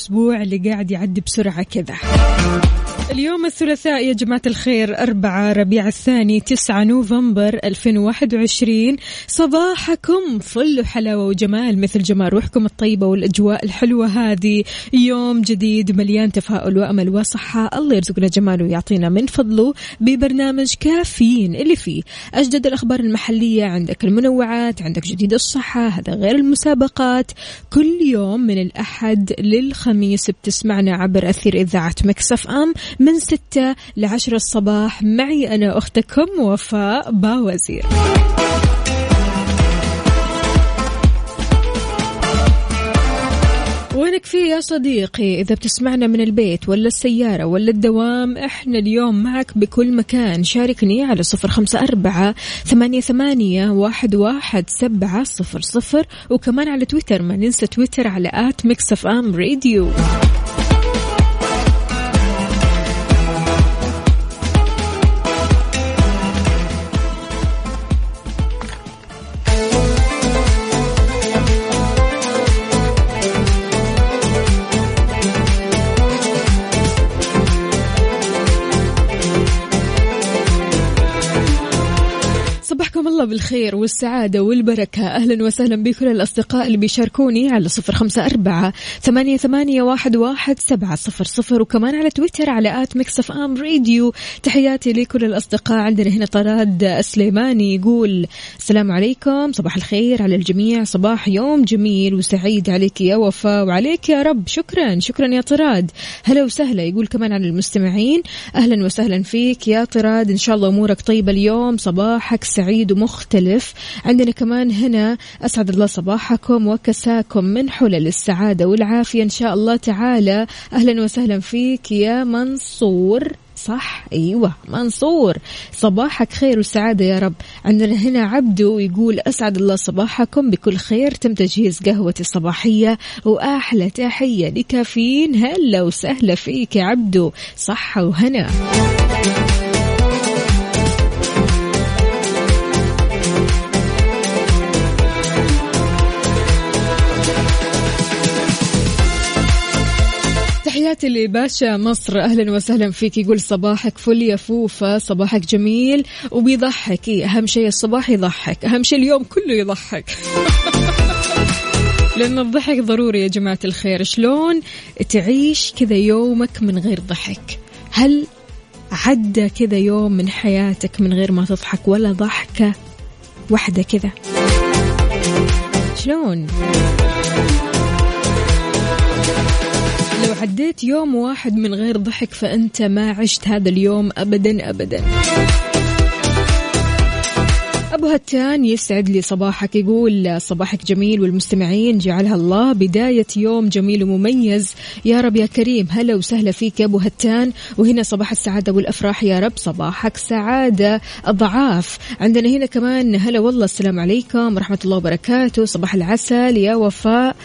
الأسبوع اللي قاعد يعدي بسرعة كذا. اليوم الثلاثاء يا جماعة الخير أربعة ربيع الثاني تسعة نوفمبر 2021 صباحكم فل حلاوة وجمال مثل جمال روحكم الطيبة والأجواء الحلوة هذه. يوم جديد مليان تفاؤل وأمل وصحة. الله يرزقنا جماله ويعطينا من فضله ببرنامج كافيين اللي فيه أجدد الأخبار المحلية عندك المنوعات عندك جديد الصحة هذا غير المسابقات. كل يوم من الأحد للخميس بتسمعنا عبر أثير إذاعة Mix FM من ستة لعشرة الصباح. معي أنا أختكم وفاء باوزير. وينك فيه يا صديقي إذا بتسمعنا من البيت ولا السيارة ولا الدوام إحنا اليوم معك بكل مكان. شاركني على صفر خمسة أربعة ثمانية, ثمانية واحد, واحد سبعة صفر صفر وكمان على تويتر ما ننسى تويتر على at Mix FM Radio. بالخير والسعادة والبركة. أهلا وسهلا بكل الأصدقاء اللي بيشاركوني على صفر خمسة أربعة ثمانية, ثمانية واحد, واحد سبعة صفر صفر وكمان على تويتر على at Mix FM Radio. تحياتي لكل الأصدقاء. عندنا هنا طراد سليماني يقول السلام عليكم. صباح الخير على الجميع. صباح يوم جميل وسعيد عليك يا وفاء وعليك يا رب. شكرا. شكرا يا طراد. هلا وسهلا يقول كمان على المستمعين. أهلا وسهلا فيك يا طراد. إن شاء الله أمورك طيبة اليوم. صباحك سعيد ومختلف عندنا كمان هنا أسعد الله صباحكم وكساكم من حلل السعادة والعافية. إن شاء الله تعالى أهلا وسهلا فيك يا منصور. صح؟ أيوه منصور. صباحك خير وسعادة يا رب. عندنا هنا عبدو يقول أسعد الله صباحكم. بكل خير تم تجهيز قهوتي الصباحية. وأحلى تحية لكافيين. هلا وسهلا فيك يا عبدو. صحة وهنا. تحياتي لباشا مصر. أهلا وسهلا فيك. يقول صباحك فل يا فوفا. صباحك جميل وبيضحك. أهم شيء الصباح يضحك. أهم شيء اليوم كله يضحك. لأن الضحك ضروري يا جماعة الخير. شلون تعيش كذا يومك من غير ضحك؟ هل عدى كذا يوم من حياتك من غير ما تضحك ولا ضحكة واحدة كذا؟ شلون؟ لو عديت يوم واحد من غير ضحك فأنت ما عشت هذا اليوم أبدا أبدا. أبو هتان يسعد لي صباحك يقول صباحك جميل والمستمعين جعلها الله بداية يوم جميل ومميز. يا رب يا كريم هلا وسهلا فيك يا أبو هتان. وهنا صباح السعادة والأفراح يا رب صباحك سعادة أضعاف. عندنا هنا كمان هلا والله السلام عليكم ورحمة الله وبركاته. صباح العسل يا وفاء.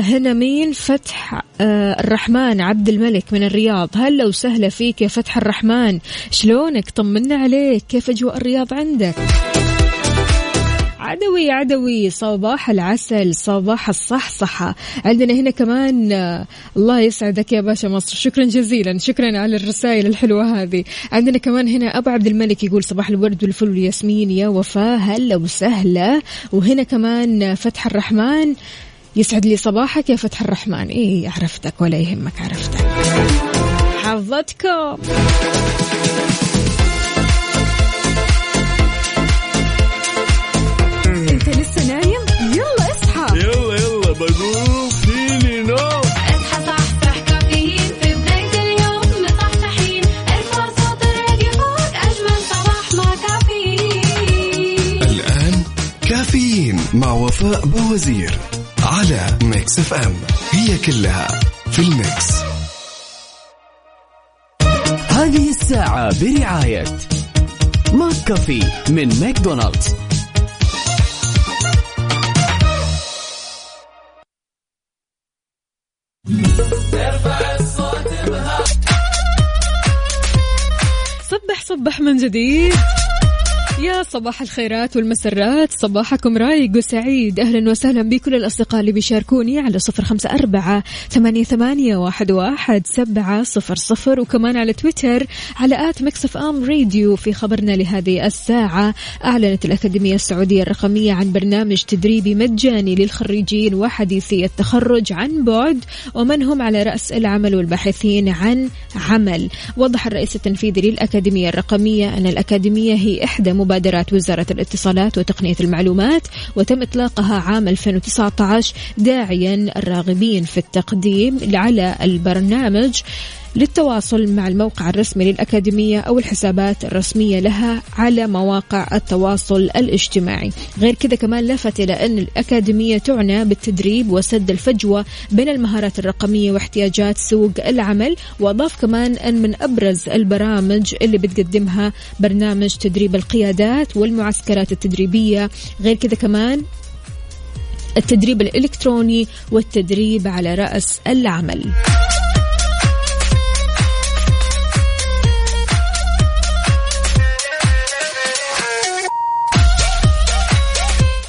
هنا مين فتح آه الرحمن عبد الملك من الرياض. هلا وسهلا فيك يا فتح الرحمن. شلونك؟ طمنا عليك. كيف أجواء الرياض عندك؟ عدوي عدوي. صباح العسل صباح الصحصحة. عندنا هنا كمان آه، الله يسعدك يا باشا مصر. شكرا جزيلا. شكرا على الرسائل الحلوة هذه. عندنا كمان هنا أبو عبد الملك يقول صباح الورد والفل والياسمين. يا وفاء هلا وسهلا. وهنا كمان آه، فتح الرحمن. يسعد لي صباحك يا فتح الرحمن. إيه عرفتك ولا يهمك عرفتك. حظتكم. أنت لسه نايم؟ يلا اصحى. يلا يلا بقول اصحى صحصح كافيين في بداية اليوم. مصحصحين ارفع صوت الراديو فوق. أجمل صباح مع كافيين. الآن كافيين مع وفاء بوزير. على Mix FM هي كلها في ال mix هذه الساعة برعاية McCafé من ماكدونالدز. صبح صبح من جديد. يا صباح الخيرات والمسرات. صباحكم رايق وسعيد. أهلا وسهلا بكل الأصدقاء اللي بيشاركوني على صفر خمسة أربعة ثمانية, ثمانية واحد, واحد سبعة صفر صفر. وكمان على تويتر على آت مكسف أم راديو في خبرنا لهذه الساعة. أعلنت الأكاديمية السعودية الرقمية عن برنامج تدريبي مجاني للخريجين وحديثي التخرج عن بعد ومن هم على رأس العمل والباحثين عن عمل. وضح الرئيس التنفيذي للأكاديمية الرقمية أن الأكاديمية هي إحدى مبادرات وزارة الاتصالات وتقنية المعلومات وتم إطلاقها عام 2019 داعيا الراغبين في التقديم على البرنامج. للتواصل مع الموقع الرسمي للأكاديمية أو الحسابات الرسمية لها على مواقع التواصل الاجتماعي. غير كذا كمان لفت إلى أن الأكاديمية تعنى بالتدريب وسد الفجوة بين المهارات الرقمية واحتياجات سوق العمل وأضاف كمان أن من أبرز البرامج اللي بتقدمها برنامج تدريب القيادات والمعسكرات التدريبية. غير كذا كمان التدريب الإلكتروني والتدريب على رأس العمل.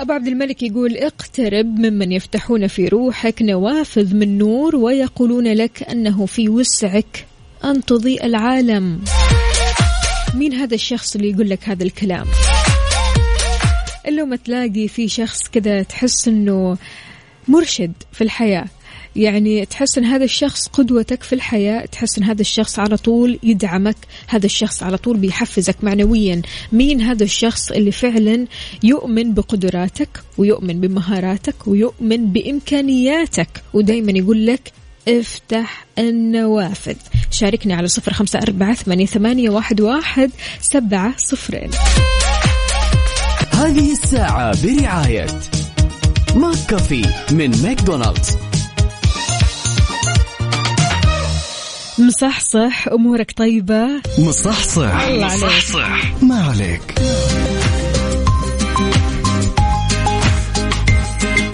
أبو عبد الملك يقول اقترب ممن يفتحون في روحك نوافذ من نور ويقولون لك أنه في وسعك أن تضيء العالم. مين هذا الشخص اللي يقول لك هذا الكلام؟ إلا ما تلاقي في شخص كذا تحس أنه مرشد في الحياة. يعني تحس إن هذا الشخص قدوتك في الحياة تحس إن هذا الشخص على طول يدعمك هذا الشخص على طول بيحفزك معنويا. مين هذا الشخص اللي فعلا يؤمن بقدراتك ويؤمن بمهاراتك ويؤمن بإمكانياتك؟ ودائما يقول لك افتح النوافذ. شاركني على صفر خمسة أربعة ثمانية, واحد, واحد سبعة صفرين. هذه الساعة برعاية McCafé من ماكدونالدز. مصحصح أمورك طيبة. مصحصح. الله عليك. مصحصح. ما عليك.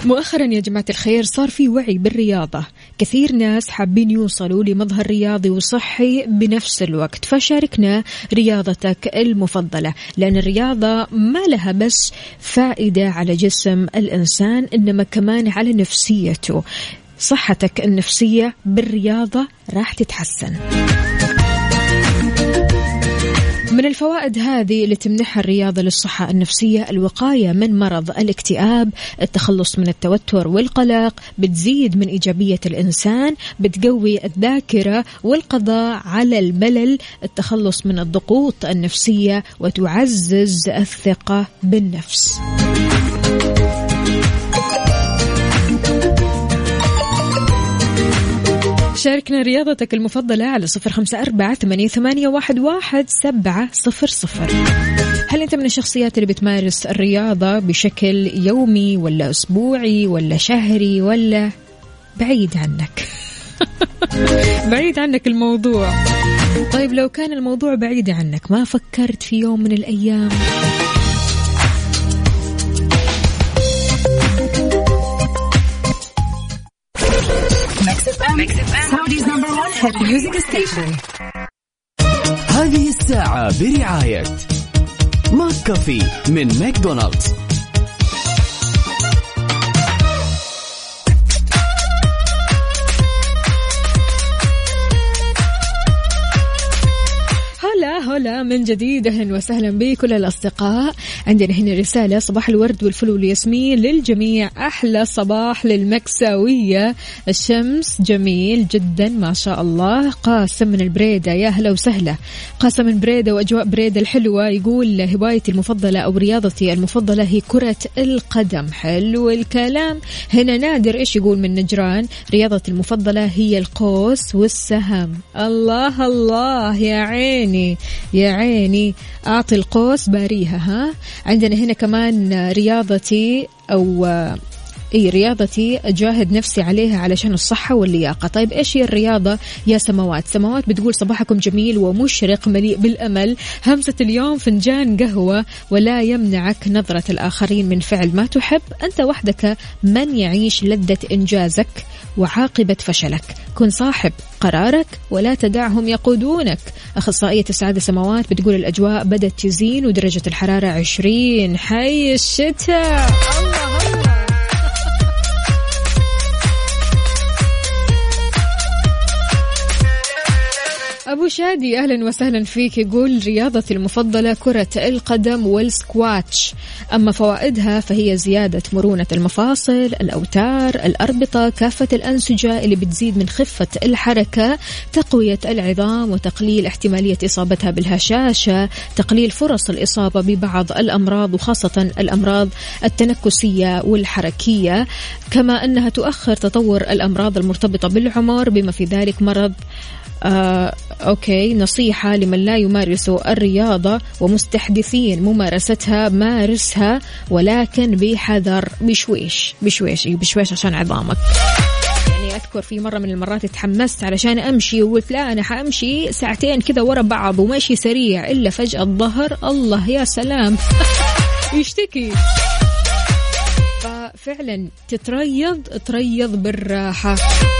مؤخرا يا جماعة الخير صار في وعي بالرياضة. كثير ناس حابين يوصلوا لمظهر رياضي وصحي بنفس الوقت فشاركنا رياضتك المفضلة لأن الرياضة ما لها بس فائدة على جسم الإنسان إنما كمان على نفسيته. صحتك النفسية بالرياضة راح تتحسن. من الفوائد هذه اللي تمنحها الرياضة للصحة النفسية الوقاية من مرض الاكتئاب التخلص من التوتر والقلق بتزيد من إيجابية الإنسان بتقوي الذاكرة والقضاء على الملل التخلص من الضغوط النفسية وتعزز الثقة بالنفس. شاركنا رياضتك المفضلة على صفر خمسة أربعة ثمانية, واحد, واحد سبعة صفر صفر. هل أنت من الشخصيات اللي بتمارس الرياضة بشكل يومي ولا أسبوعي ولا شهري ولا بعيد عنك؟ بعيد عنك الموضوع. طيب لو كان الموضوع بعيد عنك ما فكرت في يوم من الأيام؟ هذه الساعة برعاية McCafé من ماكدونالدز. هلا من جديد. أهلا وسهلا بكل الأصدقاء. عندنا هنا رسالة صباح الورد والفل والياسمين للجميع. أحلى صباح للمكساوية. الشمس جميل جدا ما شاء الله. قاسم من البريدة يا هلا وسهلا. قاسم من بريدة وأجواء بريدة الحلوة. يقول هوايتي المفضلة أو رياضتي المفضلة هي كرة القدم. حلو الكلام. هنا نادر إيش يقول من نجران؟ رياضتي المفضلة هي القوس والسهم. الله الله يا عيني. يا عيني أعطي القوس باريها ها؟ عندنا هنا كمان رياضتي أو إي رياضتي أجاهد نفسي عليها علشان الصحة واللياقة. طيب إيش هي الرياضة يا سماوات سماوات بتقول صباحكم جميل ومشرق مليء بالأمل. همسة اليوم فنجان قهوة ولا يمنعك نظرة الآخرين من فعل ما تحب. أنت وحدك من يعيش لذة إنجازك وعاقبة فشلك. كن صاحب قرارك ولا تدعهم يقودونك. أخصائية السعادة سماوات بتقول الأجواء بدأت تزين ودرجة الحرارة 20 حي الشتاء. الله. شادي أهلا وسهلا فيك. يقول رياضتي المفضلة كرة القدم والسكواتش. أما فوائدها فهي زيادة مرونة المفاصل الأوتار الأربطة كافة الأنسجة اللي بتزيد من خفة الحركة تقوية العظام وتقليل احتمالية إصابتها بالهشاشة تقليل فرص الإصابة ببعض الأمراض وخاصة الأمراض التنكسية والحركية. كما أنها تؤخر تطور الأمراض المرتبطة بالعمر بما في ذلك مرض آه، أوكي. نصيحة لمن لا يمارس الرياضة ومستحدثين ممارستها مارسها ولكن بحذر بشويش بشويش بشويش عشان عظامك. يعني أذكر في مرة من المرات تحمست علشان أمشي وقلت لا أنا حأمشي ساعتين كذا ورا بعض ومشي سريع إلا فجأة الظهر. الله يا سلام. يشتكي. ففعلا تتريض تريض بالراحة. ترى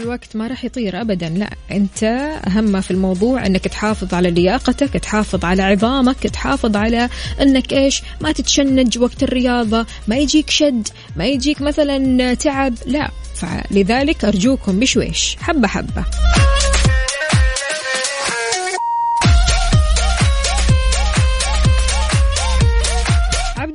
الوقت ما راح يطير ابدا. لا أنت أهم في الموضوع أنك تحافظ على لياقتك تحافظ على عظامك تحافظ على أنك إيش ما تتشنج وقت الرياضة ما يجيك شد ما يجيك مثلا تعب. لا فلذلك أرجوكم بشويش حبة حبة.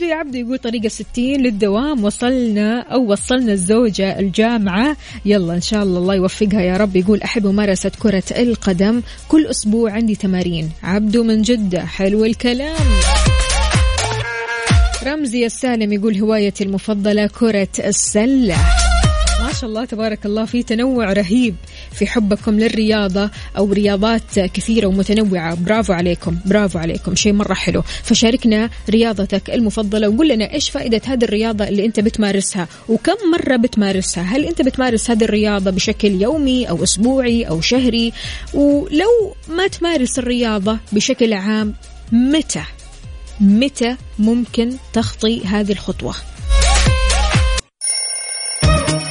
عبدو يا عبدو يقول طريقة ستين للدوام وصلنا أو وصلنا الزوجة الجامعة. يلا إن شاء الله الله يوفقها يا رب. يقول أحب ممارسة كرة القدم. كل أسبوع عندي تمارين. عبدو من جدة. حلو الكلام. رمزي السالم يقول هوايتي المفضلة كرة السلة. شاء الله تبارك الله في تنوع رهيب في حبكم للرياضة أو رياضات كثيرة ومتنوعة. برافو عليكم برافو عليكم. شيء مرة حلو. فشاركنا رياضتك المفضلة وقول لنا إيش فائدة هذه الرياضة اللي أنت بتمارسها وكم مرة بتمارسها؟ هل أنت بتمارس هذه الرياضة بشكل يومي أو أسبوعي أو شهري؟ ولو ما تمارس الرياضة بشكل عام متى متى ممكن تخطي هذه الخطوة؟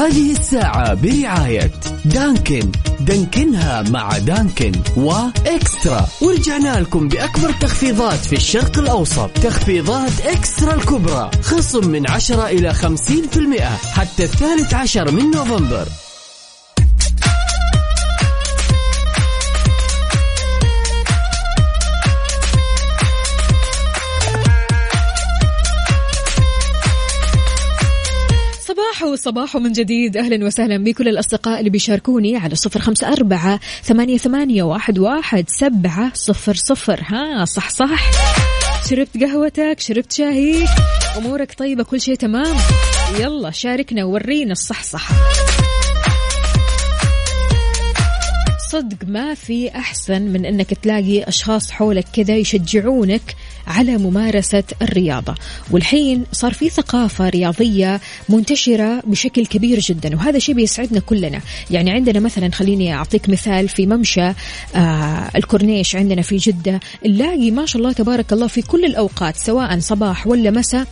هذه الساعة برعاية دانكن. دانكنها مع دانكن وإكسترا. ورجعنا لكم بأكبر تخفيضات في الشرق الأوسط. تخفيضات إكسترا الكبرى. خصم من 10 إلى 50% حتى الثالث عشر من نوفمبر. صباح صباح من جديد. أهلا وسهلا بكل الأصدقاء اللي بيشاركوني على صفر خمسة أربعة ثمانية, ثمانية واحد, واحد سبعة صفر صفر. ها صح صح. شربت قهوتك شربت شاهيك أمورك طيبة كل شيء تمام. يلا شاركنا ورينا الصح صح. صدق ما في أحسن من أنك تلاقي أشخاص حولك كذا يشجعونك على ممارسة الرياضة. والحين صار في ثقافة رياضية منتشرة بشكل كبير جدا وهذا شيء بيسعدنا كلنا. يعني عندنا مثلا خليني أعطيك مثال في ممشى آه الكورنيش عندنا في جدة. نلاقي ما شاء الله تبارك الله في كل الأوقات سواء صباح ولا مساء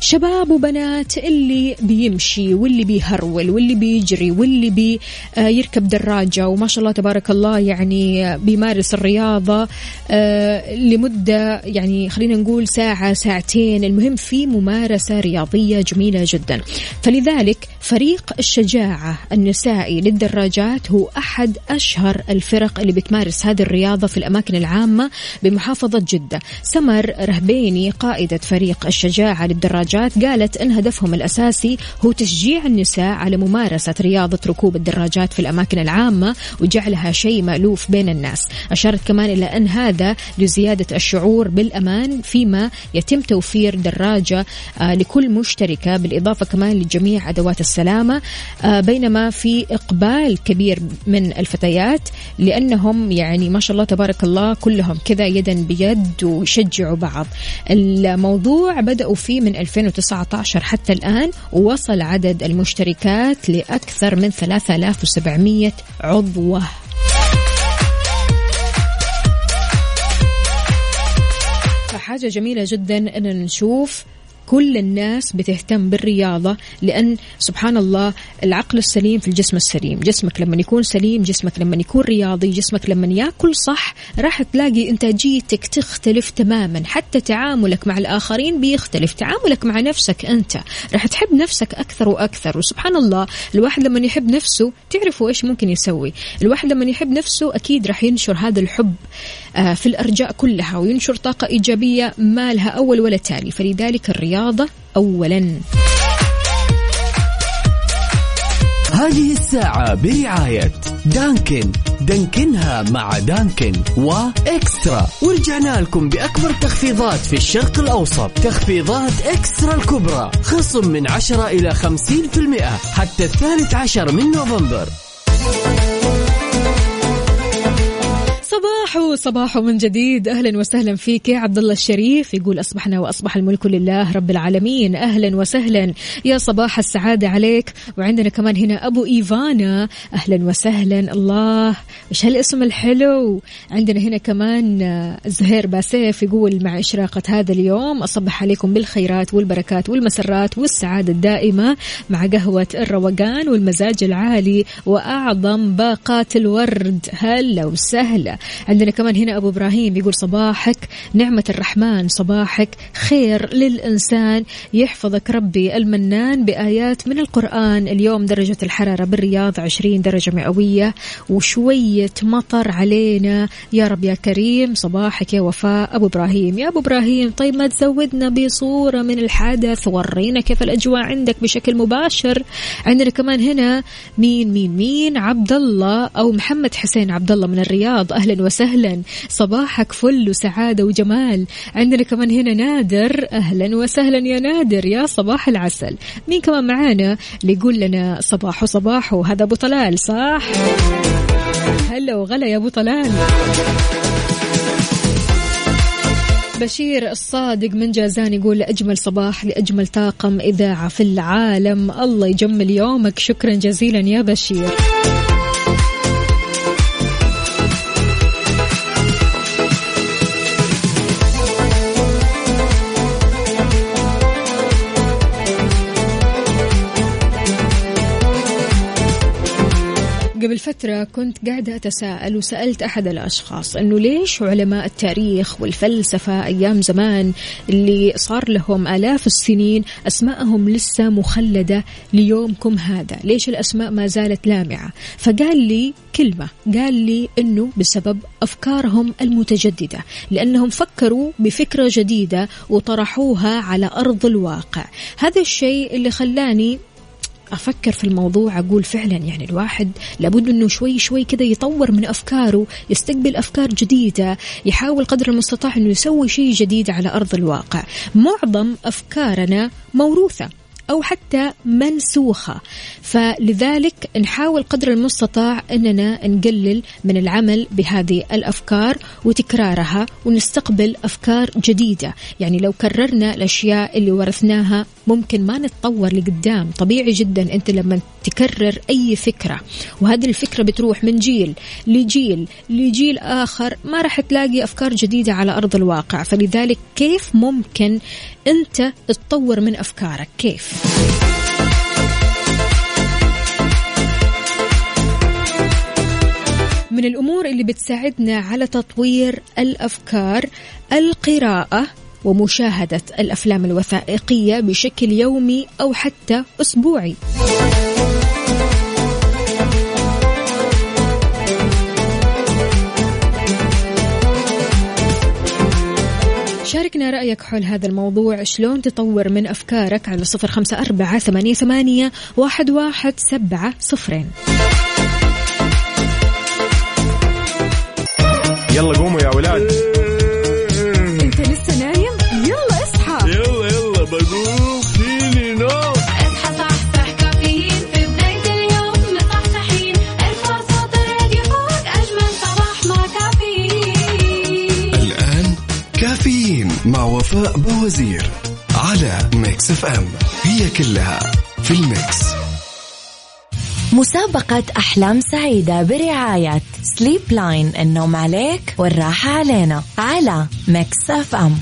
شباب وبنات اللي بيمشي واللي بيهرول واللي بيجري واللي بي آه، دراجة وما شاء الله تبارك الله يعني بيمارس الرياضة آه، لمدة يعني خلينا نقول ساعة ساعتين. المهم في ممارسة رياضية جميلة جدا. فلذلك فريق الشجاعة النسائي للدراجات هو أحد أشهر الفرق اللي بتمارس هذه الرياضة في الأماكن العامة بمحافظة جدة. سمر رهبيني قائدة فريق الشجاعة للدراجات. الدراجات قالت أن هدفهم الأساسي هو تشجيع النساء على ممارسة رياضة ركوب الدراجات في الأماكن العامة وجعلها شيء مألوف بين الناس. أشارت كمان إلى أن هذا لزيادة الشعور بالأمان فيما يتم توفير دراجة آه، لكل مشتركة بالإضافة كمان لجميع أدوات السلامة آه، بينما في إقبال كبير من الفتيات لأنهم يعني ما شاء الله تبارك الله كلهم كذا يدا بيد ويشجعوا بعض. الموضوع بدأوا فيه من 2019 حتى الآن ووصل عدد المشتركات لأكثر من 3700 عضوة. فحاجة جميلة جدا أن نشوف كل الناس بتهتم بالرياضة لأن سبحان الله العقل السليم في الجسم السليم. جسمك لما يكون سليم جسمك لما يكون رياضي جسمك لما ياكل صح راح تلاقي إنتاجيتك تختلف تماما. حتى تعاملك مع الآخرين بيختلف. تعاملك مع نفسك أنت راح تحب نفسك أكثر وأكثر. وسبحان الله الواحد لما يحب نفسه تعرفوا إيش ممكن يسوي؟ الواحد لما يحب نفسه أكيد راح ينشر هذا الحب. في الأرجاء كلها وينشر طاقة إيجابية ما لها أول ولا تالي. فلذلك الرياضة أولا. هذه الساعة برعاية دانكن. دانكنها مع دانكن وإكسترا. ورجعنا لكم بأكبر تخفيضات في الشرق الأوسط. تخفيضات إكسترا الكبرى. خصم من 10 إلى 50% حتى الثالث عشر من نوفمبر. صباح صباح من جديد. أهلا وسهلا فيك يا عبد الله الشريف. يقول أصبحنا وأصبح الملك لله رب العالمين. أهلا وسهلا. يا صباح السعادة عليك. وعندنا كمان هنا أبو إيفانا. أهلا وسهلا. الله إيش هالاسم الحلو. عندنا هنا كمان زهير باسيف يقول مع إشراقة هذا اليوم أصبح عليكم بالخيرات والبركات والمسرات والسعادة الدائمة مع قهوة الروقان والمزاج العالي وأعظم باقات الورد. هلا وسهلا. عندنا كمان هنا أبو إبراهيم يقول صباحك نعمة الرحمن صباحك خير للإنسان. يحفظك ربي المنان بآيات من القرآن. اليوم درجة الحرارة بالرياض 20 درجة مئوية وشوية مطر علينا. يا رب يا كريم صباحك يا وفاء. أبو إبراهيم يا أبو إبراهيم طيب ما تزودنا بصورة من الحدث؟ ورينا كيف الأجواء عندك بشكل مباشر. عندنا كمان هنا مين مين مين؟ عبد الله أو محمد حسين عبد الله من الرياض. أهلا وسهلا. صباحك فل وسعادة وجمال. عندنا كمان هنا نادر. أهلا وسهلا يا نادر يا صباح العسل. مين كمان معانا؟ اللي يقول لنا صباح صباح هذا أبو طلال صح؟ هلا وغلا يا أبو طلال. بشير الصادق من جازان يقول أجمل صباح لأجمل طاقم إذاعة في العالم. الله يجمل يومك. شكرا جزيلا يا بشير. فترة كنت قاعدة أتساءل وسألت أحد الأشخاص أنه ليش علماء التاريخ والفلسفة أيام زمان اللي صار لهم آلاف السنين أسماءهم لسه مخلدة ليومكم هذا؟ ليش الأسماء ما زالت لامعة؟ فقال لي كلمة قال لي أنه بسبب أفكارهم المتجددة لأنهم فكروا بفكرة جديدة وطرحوها على أرض الواقع. هذا الشيء اللي خلاني أفكر في الموضوع أقول فعلا يعني الواحد لابد إنه شوي شوي كذا يطور من أفكاره يستقبل أفكار جديدة يحاول قدر المستطاع إنه يسوي شيء جديد على أرض الواقع. معظم أفكارنا موروثة. أو حتى منسوخة. فلذلك نحاول قدر المستطاع أننا نقلل من العمل بهذه الأفكار وتكرارها ونستقبل أفكار جديدة. يعني لو كررنا الأشياء اللي ورثناها ممكن ما نتطور لقدام. طبيعي جدا أنت لما تكرر أي فكرة وهذه الفكرة بتروح من جيل لجيل لجيل آخر ما راح تلاقي أفكار جديدة على أرض الواقع. فلذلك كيف ممكن أنت تطور من أفكارك. كيف؟ من الأمور اللي بتساعدنا على تطوير الأفكار القراءة ومشاهدة الأفلام الوثائقية بشكل يومي أو حتى أسبوعي. شاركنا رأيك حول هذا الموضوع. شلون تطور من أفكارك على صفر خمسة أربعة ثمانية, ثمانية واحد, واحد سبعة صفرين. يلا قوموا يا ولاد. وفاء بوزير على Mix FM. هي كلها في ال Mix. مسابقة أحلام سعيدة برعاية Sleep Line النوم عليك والراحة علينا على Mix FM.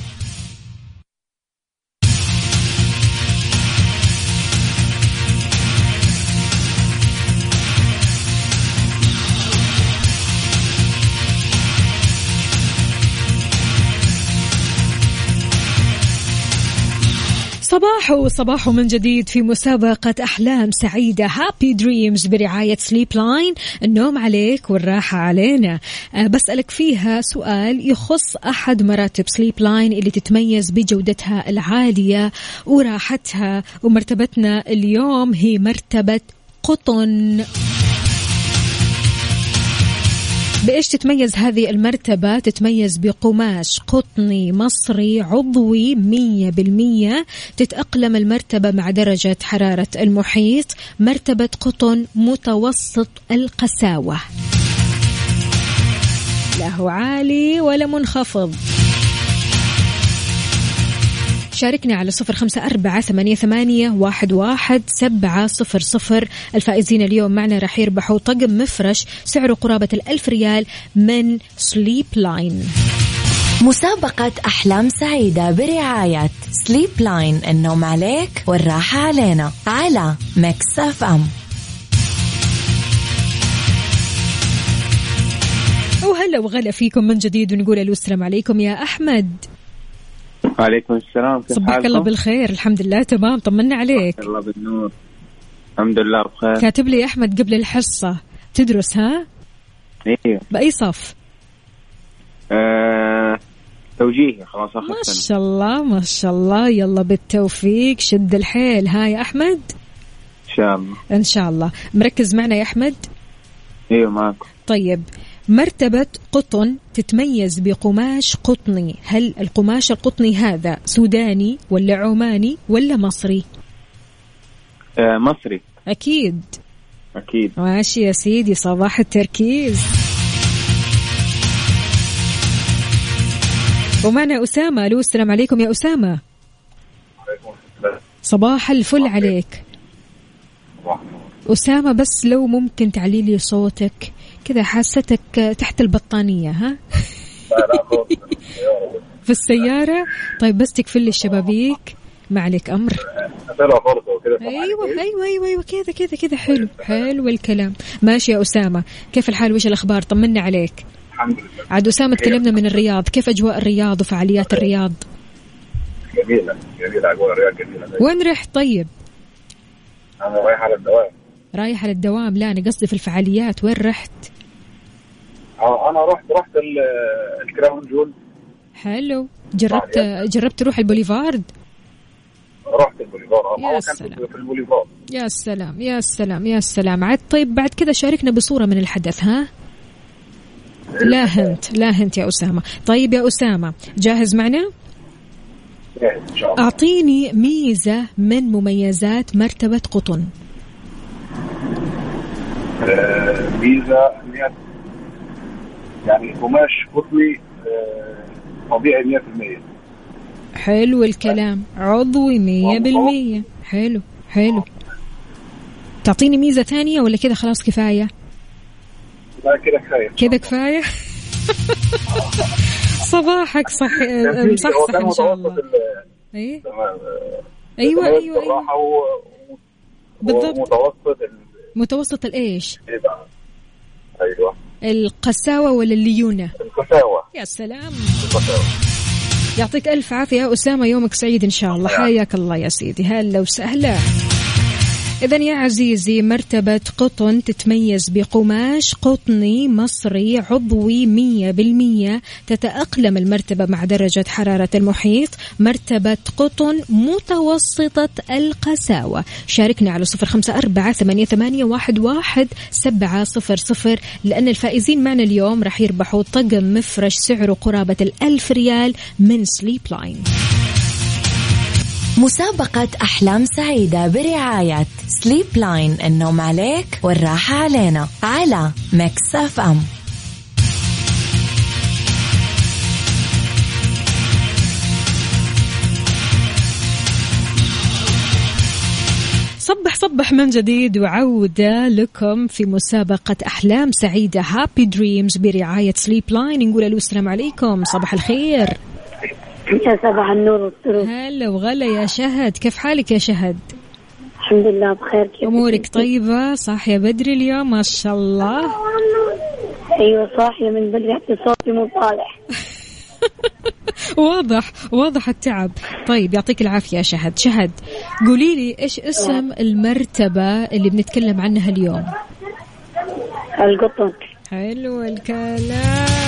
صباح صباح من جديد في مسابقة أحلام سعيدة. Happy Dreams برعاية Sleep Line النوم عليك والراحة علينا. أه بسألك فيها سؤال يخص أحد مراتب Sleep Line اللي تتميز بجودتها العالية وراحتها ومرتبتنا. اليوم هي مرتبة قطن. بإيش تتميز هذه المرتبة؟ تتميز بقماش قطني مصري عضوي مية بالمية. تتأقلم المرتبة مع درجة حرارة المحيط. مرتبة قطن متوسط القساوة. لا هو عالي ولا منخفض. شاركنا على صفر خمسة أربعة ثمانية, ثمانية واحد, واحد سبعة صفر صفر. الفائزين اليوم معنا راح يربحوا طقم مفرش سعره قرابة الألف ريال من سليب لاين مسابقة أحلام سعيدة برعاية Sleep Line النوم عليك والراحة علينا على Mix FM وهلا وغلا فيكم من جديد ونقول السلام عليكم يا أحمد. وعليكم السلام كيف صبحك الله بالخير. الحمد لله تمام. طمنا عليك. الله بالنور. الحمد لله بخير. كاتب لي يا أحمد قبل الحصة. تدرس ها؟ أيوه بأي صف؟ آه... توجيهي خلاص آخر ما شاء الله ما شاء الله. يلا بالتوفيق. شد الحيل. ها يا أحمد؟ إن شاء الله. إن شاء الله. مركز معنا يا أحمد؟ أيوه معكم طيب. مرتبة قطن تتميز بقماش قطني. هل القماش القطني هذا سوداني ولا عماني ولا مصري؟ آه مصري. أكيد. أكيد. ماشي يا سيدي صباح التركيز. ومعنا أسامة ألو السلام عليكم يا أسامة. صباح الفل عليك. أسامة بس لو ممكن تعلي لي صوتك. كذا حاستك تحت البطانية ها؟ في السيارة؟ طيب بس تقفل لي الشبابيك. ما عليك أمر. أيوه أيوه أيوه أيوه كذا كذا كذا حلو حلو الكلام. ماشي يا أسامة. كيف الحال؟ وش الأخبار؟ طمنا عليك. الحمد لله عاد أسامة تكلمنا من الرياض. كيف أجواء الرياض وفعاليات الرياض؟ جميلة جميلة أجواء الرياض جميلة. وين رحت؟ طيب. أنا رايح على الدوام. رايح على الدوام. لا أنا قصدي في الفعاليات. وين رحت؟ أنا رحت رحت ال- الكراون جول. حلو. جربت جربت تروح البوليفارد؟ رحت البوليفار آه، يا سلام. في البوليفار يا سلام يا سلام يا سلام. عاد طيب بعد كذا شاركنا بصورة من الحدث ها؟ لا هنت لا هنت يا أسامة. طيب يا أسامة جاهز معنا؟ الله. أعطيني ميزة من مميزات مرتبة قطن. آه، هي يعني قماش قطني آه، طبيعي 100% حلو الكلام. عضوي مية بالمية. حلو حلو. تعطيني ميزة ثانية ولا كذا خلاص كفاية؟ لا كده كفاية. كذا كفاية؟ صباحك صح هو مصحصح إن شاء متوسط الله. ال- إيه؟ آه، أيوه متوسط أيوه, أيوة. الراحه و- بالضبط. ومتوسط ال- متوسط الإيش؟ بقى؟ أيوه. القساوة ولا الليونة؟ القساوة. يا سلام. القساوة. يعطيك ألف عافية يا أسامة يومك سعيد إن شاء الله. حياك الله يا سيدي. هلا وسهلا. إذا يا عزيزي مرتبة قطن تتميز بقماش قطني مصري عضوي مية بالمية. تتأقلم المرتبة مع درجة حرارة المحيط. مرتبة قطن متوسطة القساوة. شاركنا على صفر خمسة أربعة ثمانية, واحد سبعة صفر صفر. لأن الفائزين معنا اليوم راح يربحوا طقم مفرش سعره قرابة الألف ريال من سليب لاين مسابقة أحلام سعيدة برعاية Sleep Line النوم عليك والراحة علينا على Mix FM صبح صبح من جديد وعودة لكم في مسابقة أحلام سعيدة Happy Dreams برعاية Sleep Line نقول ألو السلام عليكم. صباح الخير. يا صباح النور والسرور هلا وغلا يا شهد. كيف حالك يا شهد؟ الحمد لله بخير. كيف أمورك طيبة؟ صاحية بدري اليوم ما شاء الله. أيوه صاحية من بدري حتى صوتي مو طالع. واضح واضح التعب. طيب يعطيك العافية يا شهد. شهد قولي لي إيش اسم المرتبة اللي بنتكلم عنها اليوم؟ القطن. حلو الكلام.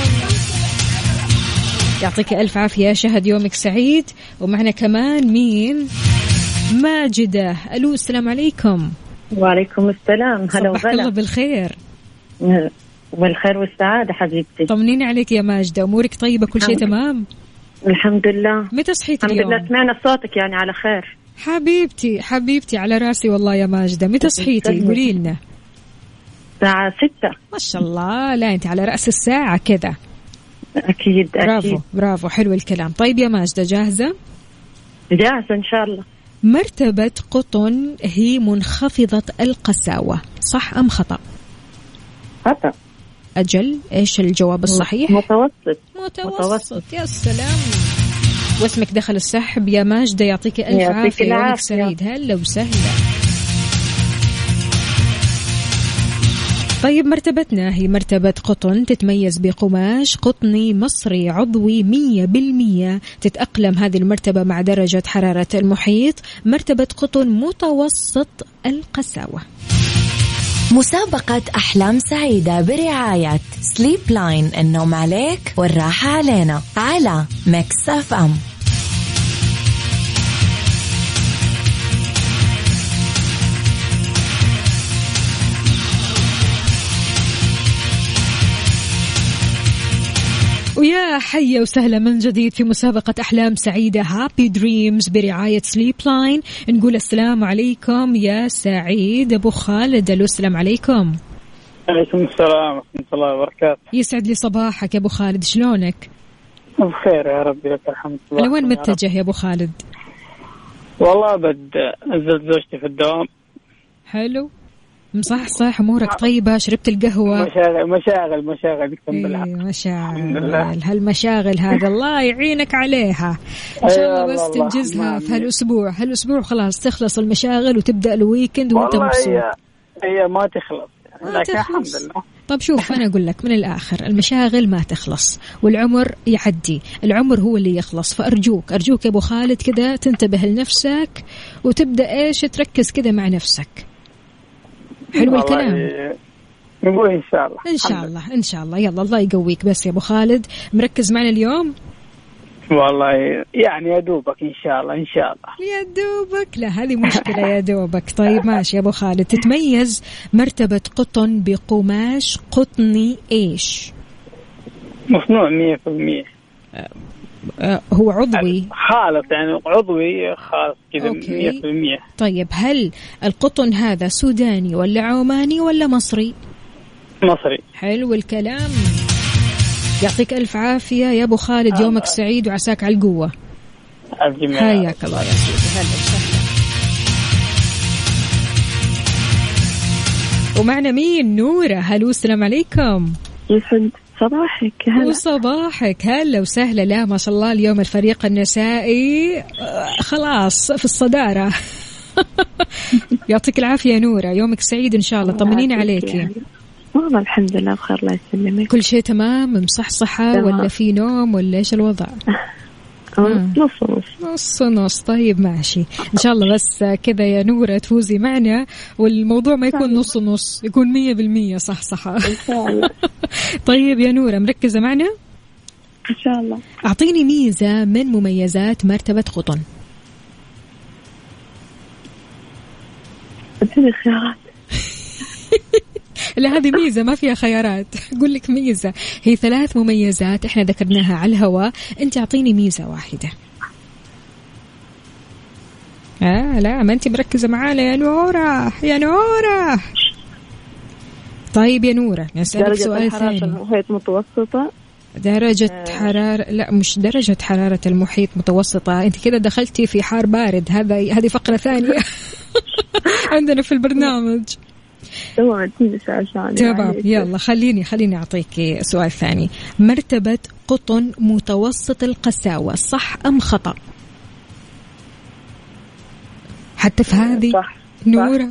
يعطيك ألف عافية شهد يومك سعيد. ومعنا كمان مين؟ ماجدة. ألو السلام عليكم. وعليكم السلام. هلا صباح الله وغلا بالخير والخير والسعادة حبيبتي. طمنيني عليك يا ماجدة. أمورك طيبة؟ كل شيء تمام؟ الحمد لله. متى صحيتي الحمد اليوم؟ لله. سمعنا صوتك يعني على خير. حبيبتي حبيبتي على راسي والله يا ماجدة. متى صحيتي. قولي لنا. الساعة ستة. ما شاء الله. لا أنت على رأس الساعة كذا. أكيد برافو أكيد. برافو حلو الكلام. طيب يا ماجدة جاهزة؟ جاهزة إن شاء الله. مرتبة قطن هي منخفضة القساوة صح أم خطأ؟ خطأ. أجل إيش الجواب الصحيح؟ متوسط. متوسط, متوسط. يا سلام. واسمك دخل السحب يا ماجدة يعطيك ألف عافية يومك. سعيد. هلا وسهلا. طيب مرتبتنا هي مرتبة قطن تتميز بقماش قطني مصري عضوي مية بالمية. تتأقلم هذه المرتبة مع درجة حرارة المحيط. مرتبة قطن متوسط القساوة. مسابقة أحلام سعيدة برعاية Sleep Line النوم عليك والراحة علينا. على Mix F ويا حيا وسهلا من جديد في مسابقة أحلام سعيدة. Happy Dreams برعاية Sleep Line نقول السلام عليكم يا سعيد. أبو خالد ألو السلام عليكم. عليكم السلام ورحمة الله وبركاته. يسعد لي صباحك يا أبو خالد. شلونك؟ بخير يا ربي لك الحمد على وين يا رب. متجه يا أبو خالد؟ والله بد نزلت زوجتي في الدوام. حلو. مصحصح أمورك طيبة شربت القهوة. مشاغل مشاغل مشاغل إيه الحمد مشاغل لله. هالمشاغل هذا الله يعينك عليها. إن شاء الله أيوة بس والله. تنجزها في. هالأسبوع. هالأسبوع خلاص تخلص المشاغل وتبدأ الويكند وأنت والله مبسوط. هي هي ما تخلص. ما لكن الحمد تخلص. لله. طب شوف أنا أقول لك من الآخر المشاغل ما تخلص والعمر يعدي. العمر هو اللي يخلص. فأرجوك أرجوك يا أبو خالد كذا تنتبه لنفسك وتبدأ إيش تركز كذا مع نفسك. حلو والله الكلام. نقول إن شاء الله. إن شاء الله إن شاء الله. يلا الله يقويك بس يا أبو خالد. مركز معنا اليوم؟ لله. والله يعني يا دوبك إن شاء الله إن شاء الله. يا دوبك. لا هذه مشكلة يا دوبك. طيب ماشي يا أبو خالد. تتميز مرتبة قطن بقماش قطني إيش؟ مصنوع 100% آه هو عضوي. خالص يعني عضوي خاص كذا أوكي. 100% طيب هل القطن هذا سوداني ولا عماني ولا مصري؟ مصري. حلو الكلام. يعطيك ألف عافية يا أبو خالد يومك سعيد وعساك على القوة. الجميع حياك الله يا سيدي. هلا وسهلا. ومعنا مين؟ نورة. هلو السلام عليكم. يسعد صباحك هلا. وصباحك. هلا وسهلا. لا ما شاء الله اليوم الفريق النسائي آه، خلاص في الصدارة. يعطيك العافية نورة. يومك سعيد إن شاء الله. طمنيني عليكي والله الحمد لله بخير الله يسلمك. كل شيء تمام؟ مصحصحة. ولا في نوم ولا إيش الوضع؟ نص نص نص نص طيب ماشي. إن شاء الله بس كذا يا نورة تفوزي معنا والموضوع ما يكون نص نص يكون مية بالمية. صح صح. إن شاء الله. طيب يا نورة مركزة معنا؟ إن شاء الله. أعطيني ميزة من مميزات مرتبة قطن. اديني خيارات. لا هذه ميزة ما فيها خيارات. أقول لك ميزة. هي ثلاث مميزات إحنا ذكرناها على الهواء. أنت أعطيني ميزة واحدة. آه لا ما أنت مركزة معانا يا نورة. يا نورة. طيب يا نورة نسألك درجة سؤال الحرارة في ثاني. المحيط متوسطة؟ درجة حرارة لا مش درجة حرارة المحيط متوسطة. أنت كده دخلتي في حار بارد. هذا هذه فقرة ثانية. عندنا في البرنامج. تمام اديني سؤال ثاني تمام. يلا خليني خليني أعطيك سؤال ثاني. مرتبة قطن متوسط القساوة صح أم خطأ؟ حتى في هذه. صح. نورة.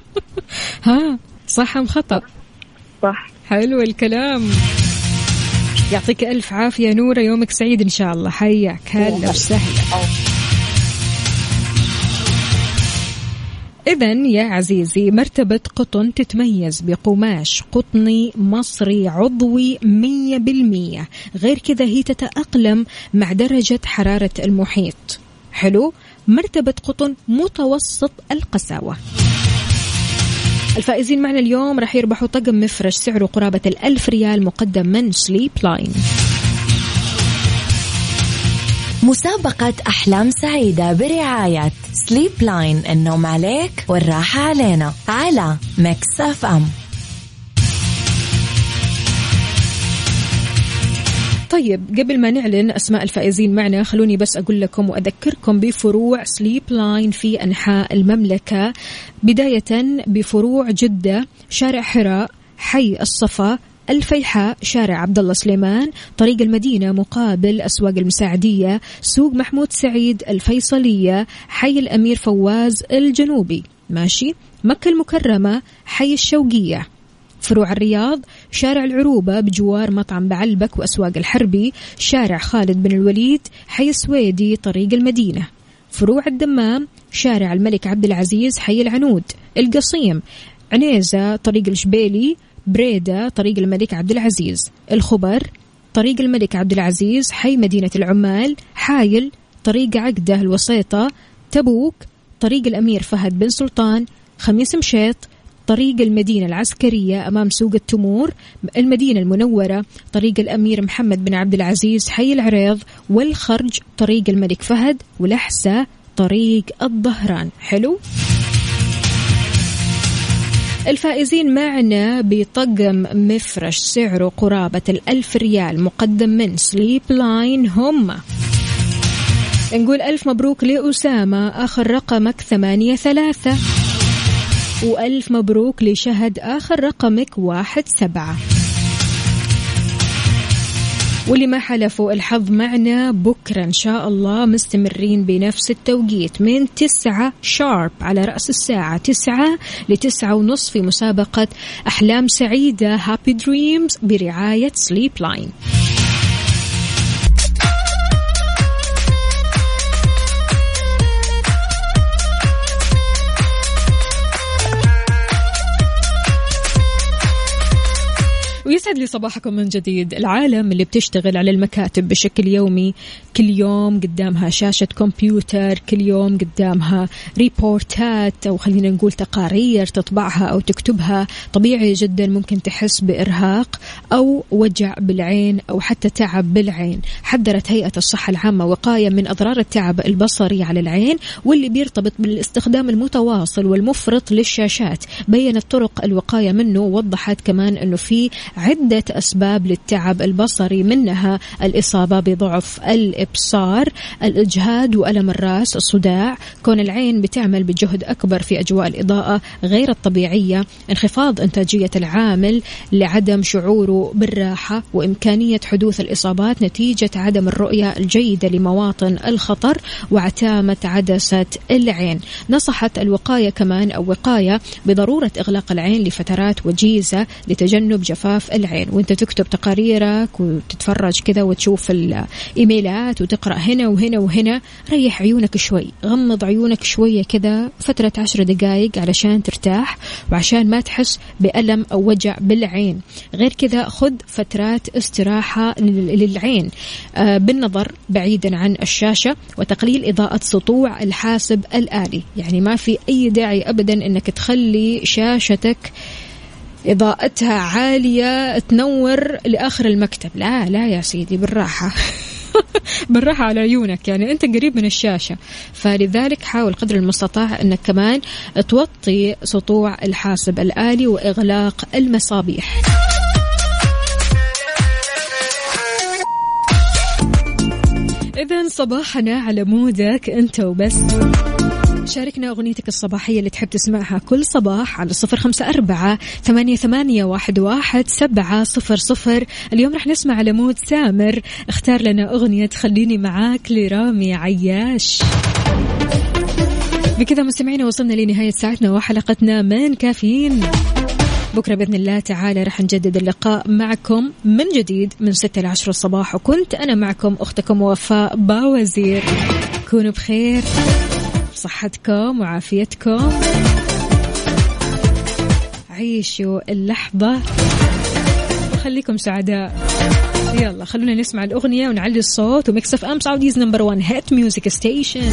ها صح أم خطأ؟ صح. حلو الكلام. يعطيك ألف عافية نورة يومك سعيد إن شاء الله. حياك. هلا وسهلا. إذا يا عزيزي مرتبة قطن تتميز بقماش قطني مصري عضوي مية بالمية. غير كذا هي تتأقلم مع درجة حرارة المحيط. حلو؟ مرتبة قطن متوسط القساوة. الفائزين معنا اليوم راح يربحوا طقم مفرش سعره قرابة الألف ريال مقدم من سليب لاين مسابقة أحلام سعيدة برعاية Sleep Line النوم عليك والراحة علينا على Mix FM طيب قبل ما نعلن أسماء الفائزين معنا خلوني بس أقول لكم وأذكركم بفروع Sleep Line في أنحاء المملكة. بداية بفروع جدة شارع حراء حي الصفا الفيحاء شارع عبد الله سليمان طريق المدينة مقابل أسواق المساعدية سوق محمود سعيد الفيصلية حي الأمير فواز الجنوبي. ماشي؟ مكة المكرمة حي الشوقية. فروع الرياض شارع العروبة بجوار مطعم بعلبك وأسواق الحربي شارع خالد بن الوليد حي السويدي طريق المدينة. فروع الدمام شارع الملك عبد العزيز حي العنود. القصيم عنيزة طريق الشبيلي بريدة طريق الملك عبد العزيز. الخبر طريق الملك عبد العزيز حي مدينة العمال. حايل طريق عقده الوسيطة. تبوك طريق الأمير فهد بن سلطان. خميس مشيط طريق المدينة العسكرية أمام سوق التمور. المدينة المنورة طريق الأمير محمد بن عبد العزيز حي العريض. والخرج طريق الملك فهد. والأحساء طريق الظهران. حلو؟ الفائزين معنا بطقم مفرش سعره قرابة الألف ريال مقدم من Sleep Line هم نقول ألف مبروك لأسامة آخر رقمك ثمانية ثلاثة. وألف مبروك لشهد آخر رقمك واحد سبعة. واللي ما حالفه الحظ معنا بكرة إن شاء الله مستمرين بنفس التوقيت من تسعة sharp على رأس الساعة. تسعة لتسعة ونصف في مسابقة أحلام سعيدة Happy Dreams برعاية Sleep Line ويسعد لي صباحكم من جديد. العالم اللي بتشتغل على المكاتب بشكل يومي كل يوم قدامها شاشة كمبيوتر كل يوم قدامها ريبورتات أو خلينا نقول تقارير تطبعها أو تكتبها. طبيعي جدا ممكن تحس بإرهاق أو وجع بالعين أو حتى تعب بالعين. حذرت هيئة الصحة العامة وقاية من أضرار التعب البصري على العين واللي بيرتبط بالاستخدام المتواصل والمفرط للشاشات. بينت طرق الوقاية منه ووضحت كمان أنه في عدة أسباب للتعب البصري منها الإصابة بضعف الإبصار الإجهاد وألم الرأس الصداع. كون العين بتعمل بجهد أكبر في أجواء الإضاءة غير الطبيعية. انخفاض إنتاجية العامل لعدم شعوره بالراحة وإمكانية حدوث الإصابات نتيجة عدم الرؤية الجيدة لمواطن الخطر وعتامة عدسة العين. نصحت الوقاية كمان أو وقاية بضرورة إغلاق العين لفترات وجيزة لتجنب جفاف العين. وانت تكتب تقاريرك وتتفرج كذا وتشوف الإيميلات وتقرأ هنا وهنا وهنا ريح عيونك شوي غمض عيونك شوية كذا فترة عشر دقائق علشان ترتاح وعشان ما تحس بألم أو وجع بالعين. غير كذا خذ فترات استراحة لل- للعين. آه، بالنظر بعيدا عن الشاشة وتقليل إضاءة سطوع الحاسب الآلي. يعني ما في أي داعي ابدا إنك تخلي شاشتك إضاءتها عالية تنور لآخر المكتب. لا لا يا سيدي بالراحة. بالراحة على عيونك يعني أنت قريب من الشاشة. فلذلك حاول قدر المستطاع أنك كمان توطي سطوع الحاسب الآلي وإغلاق المصابيح. إذا صباحنا على مودك أنت وبس. شاركنا أغنيتك الصباحية اللي تحب تسمعها كل صباح على صفر خمسة أربعة ثمانية, ثمانية واحد, واحد سبعة صفر صفر. اليوم رح نسمع على مود سامر. اختار لنا أغنية خليني معاك لرامي عياش. بكذا مستمعينا وصلنا لنهاية ساعتنا وحلقتنا من كافيين. بكرة بإذن الله تعالى رح نجدد اللقاء معكم من جديد من ستة لعشر الصباح. وكنت أنا معكم أختكم وفاء باوزير. كونوا بخير. صحتكم وعافيتكم. عيشوا اللحظة. وخليكم سعداء. يلا خلونا نسمع الأغنية ونعلي الصوت. و Mix FM Saudi's number 1 hit music station